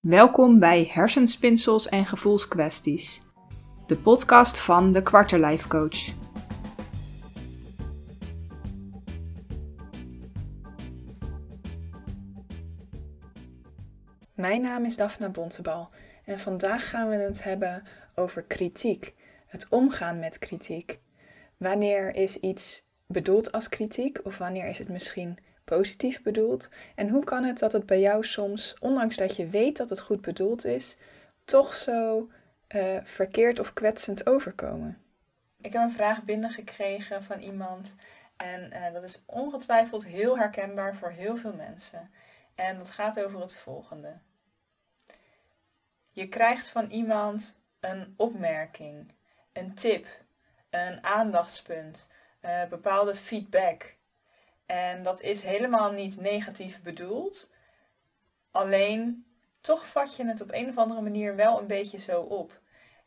Welkom bij Hersenspinsels en Gevoelskwesties, de podcast van de Quarterlife Coach. Mijn naam is Daphne Bontebal en vandaag gaan we het hebben over kritiek, het omgaan met kritiek. Wanneer is iets bedoeld als kritiek of wanneer is het misschien positief bedoeld? En hoe kan het dat het bij jou soms, ondanks dat je weet dat het goed bedoeld is, toch zo uh, verkeerd of kwetsend overkomen? Ik heb een vraag binnengekregen van iemand en uh, dat is ongetwijfeld heel herkenbaar voor heel veel mensen. En dat gaat over het volgende. Je krijgt van iemand een opmerking, een tip, een aandachtspunt, uh, bepaalde feedback. En dat is helemaal niet negatief bedoeld. Alleen toch vat je het op een of andere manier wel een beetje zo op.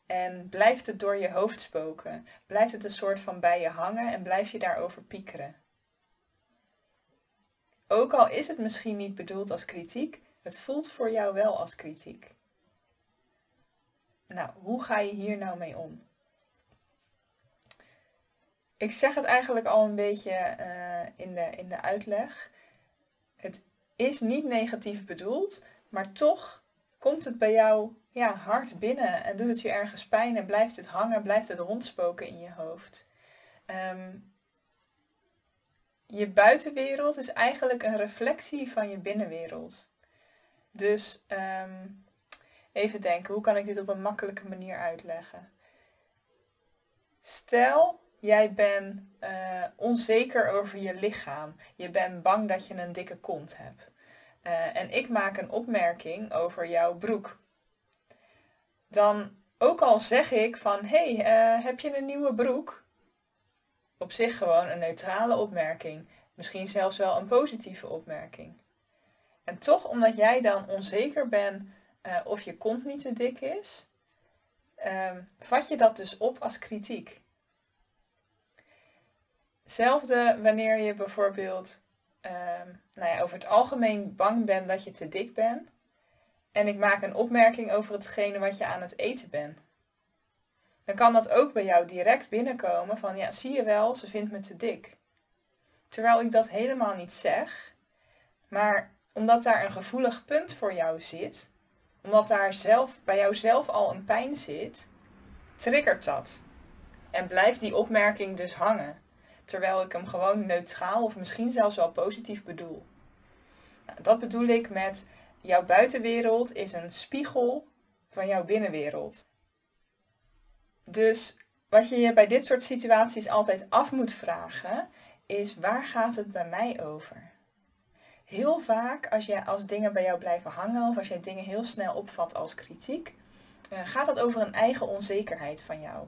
En blijft het door je hoofd spoken? Blijft het een soort van bij je hangen en blijf je daarover piekeren? Ook al is het misschien niet bedoeld als kritiek, het voelt voor jou wel als kritiek. Nou, hoe ga je hier nou mee om? Ik zeg het eigenlijk al een beetje uh, in, de, in de uitleg. Het is niet negatief bedoeld, maar toch komt het bij jou ja, hard binnen en doet het je ergens pijn en blijft het hangen, blijft het rondspoken in je hoofd. Um, je buitenwereld is eigenlijk een reflectie van je binnenwereld. Dus um, even denken, hoe kan ik dit op een makkelijke manier uitleggen? Stel, jij bent uh, onzeker over je lichaam. Je bent bang dat je een dikke kont hebt. Uh, en ik maak een opmerking over jouw broek. Dan, ook al zeg ik van, hé, hey, uh, heb je een nieuwe broek? Op zich gewoon een neutrale opmerking. Misschien zelfs wel een positieve opmerking. En toch, omdat jij dan onzeker bent of je kont niet te dik is, ehm, vat je dat dus op als kritiek. Hetzelfde wanneer je bijvoorbeeld ehm, nou ja, over het algemeen bang bent dat je te dik bent. En ik maak een opmerking over hetgene wat je aan het eten bent. Dan kan dat ook bij jou direct binnenkomen van ja, zie je wel, ze vindt me te dik. Terwijl ik dat helemaal niet zeg. Maar omdat daar een gevoelig punt voor jou zit, omdat daar zelf, bij jou zelf al een pijn zit, triggert dat. En blijft die opmerking dus hangen terwijl ik hem gewoon neutraal of misschien zelfs wel positief bedoel. Nou, dat bedoel ik met jouw buitenwereld is een spiegel van jouw binnenwereld. Dus wat je je bij dit soort situaties altijd af moet vragen, is waar gaat het bij mij over? Heel vaak als, je, als dingen bij jou blijven hangen of als jij dingen heel snel opvat als kritiek, eh, gaat het over een eigen onzekerheid van jou.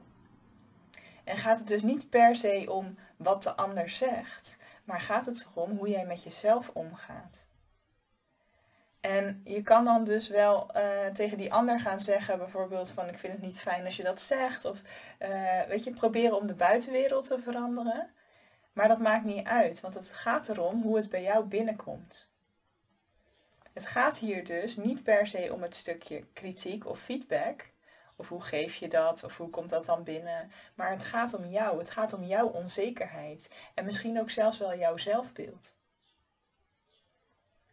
En gaat het dus niet per se om wat de ander zegt, maar gaat het erom hoe jij met jezelf omgaat. En je kan dan dus wel uh, tegen die ander gaan zeggen, bijvoorbeeld van ik vind het niet fijn als je dat zegt. Of uh, weet je, proberen om de buitenwereld te veranderen. Maar dat maakt niet uit, want het gaat erom hoe het bij jou binnenkomt. Het gaat hier dus niet per se om het stukje kritiek of feedback, of hoe geef je dat? Of hoe komt dat dan binnen? Maar het gaat om jou. Het gaat om jouw onzekerheid. En misschien ook zelfs wel jouw zelfbeeld.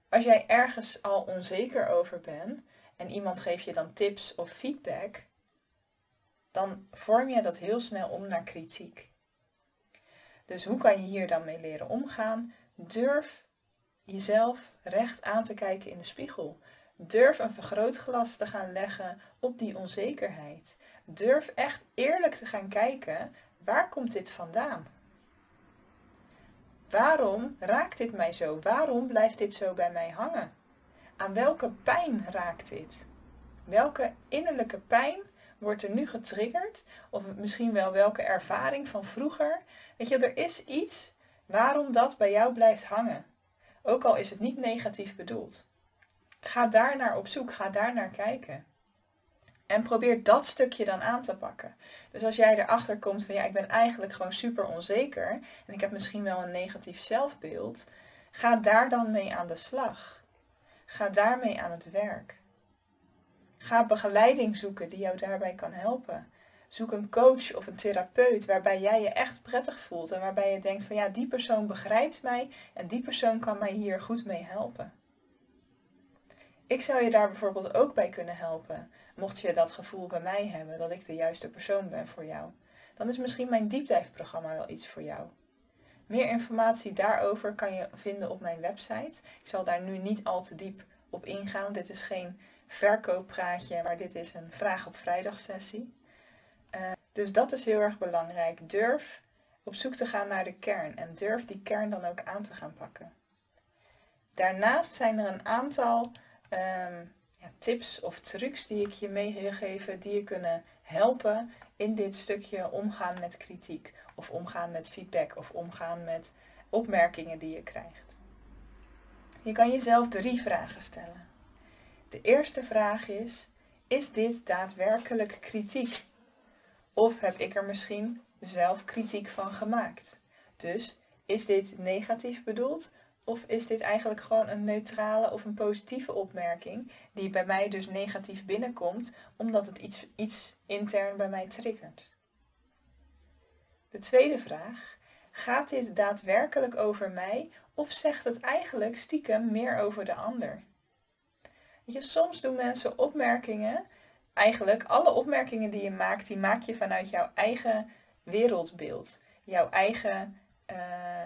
Als jij ergens al onzeker over bent en iemand geeft je dan tips of feedback, dan vorm je dat heel snel om naar kritiek. Dus hoe kan je hier dan mee leren omgaan? Durf jezelf recht aan te kijken in de spiegel. Durf een vergrootglas te gaan leggen op die onzekerheid. Durf echt eerlijk te gaan kijken, waar komt dit vandaan? Waarom raakt dit mij zo? Waarom blijft dit zo bij mij hangen? Aan welke pijn raakt dit? Welke innerlijke pijn wordt er nu getriggerd? Of misschien wel welke ervaring van vroeger? Weet je, er is iets waarom dat bij jou blijft hangen. Ook al is het niet negatief bedoeld. Ga daar naar op zoek, ga daar naar kijken. En probeer dat stukje dan aan te pakken. Dus als jij erachter komt van ja, ik ben eigenlijk gewoon super onzeker en ik heb misschien wel een negatief zelfbeeld, ga daar dan mee aan de slag. Ga daarmee aan het werk. Ga begeleiding zoeken die jou daarbij kan helpen. Zoek een coach of een therapeut waarbij jij je echt prettig voelt en waarbij je denkt van ja, die persoon begrijpt mij en die persoon kan mij hier goed mee helpen. Ik zou je daar bijvoorbeeld ook bij kunnen helpen, mocht je dat gevoel bij mij hebben dat ik de juiste persoon ben voor jou. Dan is misschien mijn diepdijfprogramma wel iets voor jou. Meer informatie daarover kan je vinden op mijn website. Ik zal daar nu niet al te diep op ingaan. Dit is geen verkooppraatje, maar dit is een vraag op vrijdag sessie. Uh, dus dat is heel erg belangrijk. Durf op zoek te gaan naar de kern en durf die kern dan ook aan te gaan pakken. Daarnaast zijn er een aantal um, ja, tips of trucs die ik je mee wil geven, die je kunnen helpen in dit stukje omgaan met kritiek of omgaan met feedback of omgaan met opmerkingen die je krijgt. Je kan jezelf drie vragen stellen. De eerste vraag is: is dit daadwerkelijk kritiek? Of heb ik er misschien zelf kritiek van gemaakt? Dus is dit negatief bedoeld of is dit eigenlijk gewoon een neutrale of een positieve opmerking die bij mij dus negatief binnenkomt omdat het iets, iets intern bij mij triggert? De tweede vraag, gaat dit daadwerkelijk over mij of zegt het eigenlijk stiekem meer over de ander? je, soms doen mensen opmerkingen, eigenlijk alle opmerkingen die je maakt, die maak je vanuit jouw eigen wereldbeeld. Jouw eigen ja,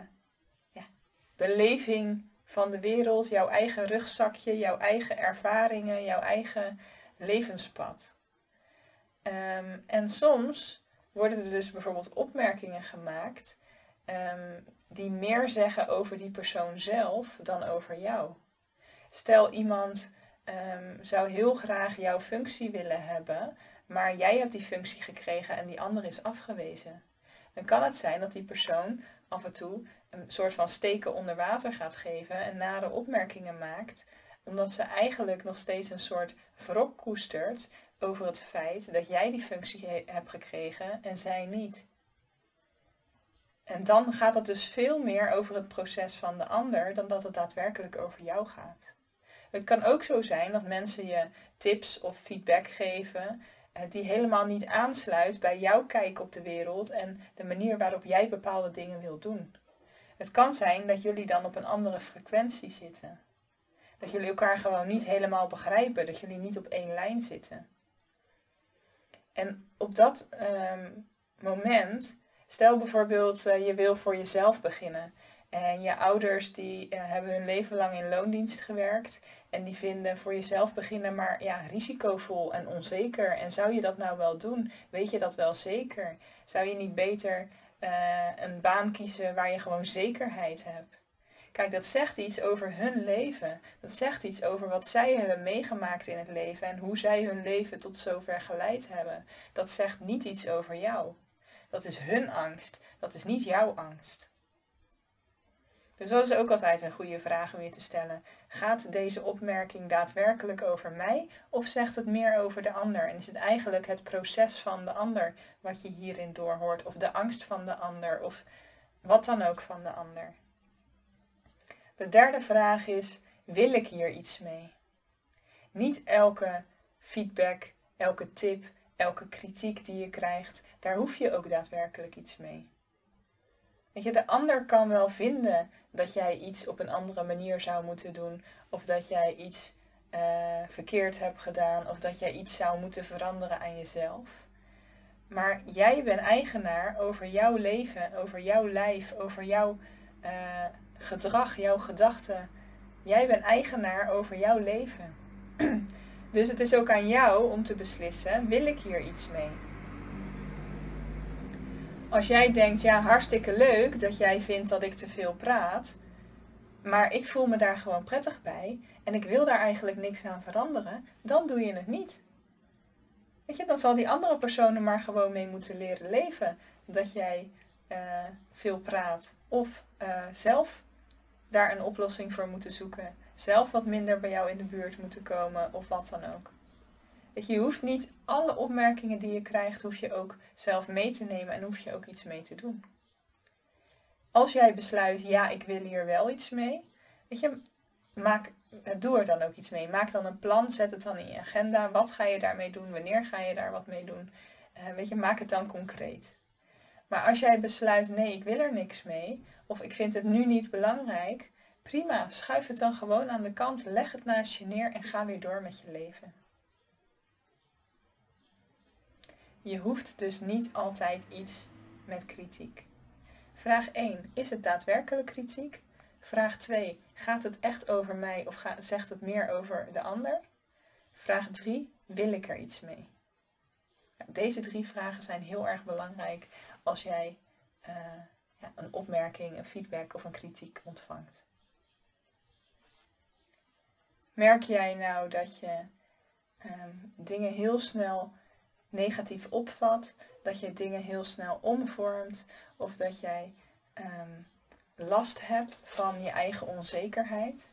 beleving van de wereld, jouw eigen rugzakje, jouw eigen ervaringen, jouw eigen levenspad. Um, en soms worden er dus bijvoorbeeld opmerkingen gemaakt um, die meer zeggen over die persoon zelf dan over jou. Stel iemand um, zou heel graag jouw functie willen hebben, maar jij hebt die functie gekregen en die ander is afgewezen. Dan kan het zijn dat die persoon af en toe een soort van steken onder water gaat geven en nare opmerkingen maakt, omdat ze eigenlijk nog steeds een soort wrok koestert over het feit dat jij die functie hebt gekregen en zij niet. En dan gaat het dus veel meer over het proces van de ander dan dat het daadwerkelijk over jou gaat. Het kan ook zo zijn dat mensen je tips of feedback geven die helemaal niet aansluit bij jouw kijk op de wereld en de manier waarop jij bepaalde dingen wilt doen. Het kan zijn dat jullie dan op een andere frequentie zitten. Dat jullie elkaar gewoon niet helemaal begrijpen, dat jullie niet op één lijn zitten. En op dat ehm, moment, stel bijvoorbeeld uh, je wil voor jezelf beginnen en je ouders die uh, hebben hun leven lang in loondienst gewerkt en die vinden voor jezelf beginnen maar ja, risicovol en onzeker. En zou je dat nou wel doen? Weet je dat wel zeker? Zou je niet beter uh, een baan kiezen waar je gewoon zekerheid hebt? Kijk, dat zegt iets over hun leven. Dat zegt iets over wat zij hebben meegemaakt in het leven en hoe zij hun leven tot zover geleid hebben. Dat zegt niet iets over jou. Dat is hun angst. Dat is niet jouw angst. Dus dat is ook altijd een goede vraag om je te stellen. Gaat deze opmerking daadwerkelijk over mij of zegt het meer over de ander? En is het eigenlijk het proces van de ander wat je hierin doorhoort? Of de angst van de ander? Of wat dan ook van de ander? De derde vraag is, wil ik hier iets mee? Niet elke feedback, elke tip, elke kritiek die je krijgt, daar hoef je ook daadwerkelijk iets mee. Weet je, de ander kan wel vinden dat jij iets op een andere manier zou moeten doen. Of dat jij iets uh, verkeerd hebt gedaan. Of dat jij iets zou moeten veranderen aan jezelf. Maar jij bent eigenaar over jouw leven, over jouw lijf, over jouw uh, gedrag, jouw gedachten. Jij bent eigenaar over jouw leven. dus het is ook aan jou om te beslissen, wil ik hier iets mee? Als jij denkt, ja, hartstikke leuk dat jij vindt dat ik te veel praat, maar ik voel me daar gewoon prettig bij en ik wil daar eigenlijk niks aan veranderen, dan doe je het niet. Weet je, dan zal die andere persoon er maar gewoon mee moeten leren leven dat jij uh, veel praat. Of uh, zelf daar een oplossing voor moeten zoeken. Zelf wat minder bij jou in de buurt moeten komen of wat dan ook. Je, hoeft niet alle opmerkingen die je krijgt, hoef je ook zelf mee te nemen en hoef je ook iets mee te doen. Als jij besluit, ja, ik wil hier wel iets mee, weet je, maak doe er dan ook iets mee. Maak dan een plan, zet het dan in je agenda. Wat ga je daarmee doen? Wanneer ga je daar wat mee doen? Uh, weet je, maak het dan concreet. Maar als jij besluit, nee, ik wil er niks mee, of ik vind het nu niet belangrijk, prima, schuif het dan gewoon aan de kant, leg het naast je neer en ga weer door met je leven. Je hoeft dus niet altijd iets met kritiek. Vraag 1. Is het daadwerkelijk kritiek? Vraag 2. Gaat het echt over mij of zegt het meer over de ander? Vraag 3. Wil ik er iets mee? Deze drie vragen zijn heel erg belangrijk als jij uh, ja, een opmerking, een feedback of een kritiek ontvangt. Merk jij nou dat je um, dingen heel snel negatief opvat, dat je dingen heel snel omvormt of dat jij um, last hebt van je eigen onzekerheid?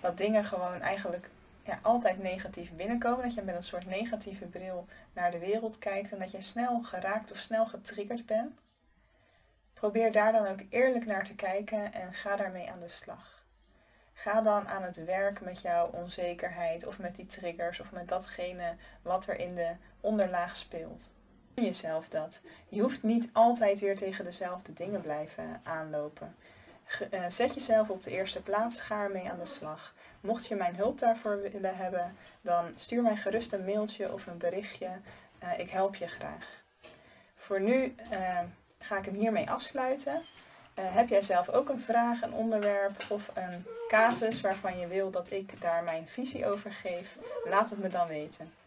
Dat dingen gewoon eigenlijk ja, altijd negatief binnenkomen. Dat je met een soort negatieve bril naar de wereld kijkt en dat je snel geraakt of snel getriggerd bent. Probeer daar dan ook eerlijk naar te kijken en ga daarmee aan de slag. Ga dan aan het werk met jouw onzekerheid of met die triggers of met datgene wat er in de onderlaag speelt. Jezelf dat. Je hoeft niet altijd weer tegen dezelfde dingen blijven aanlopen. Eh, zet jezelf op de eerste plaats, ga ermee aan de slag. Mocht je mijn hulp daarvoor willen hebben, dan stuur mij gerust een mailtje of een berichtje. Uh, ik help je graag. Voor nu uh, ga ik hem hiermee afsluiten. Heb jij zelf ook een vraag, een onderwerp of een casus waarvan je wil dat ik daar mijn visie over geef? Laat het me dan weten.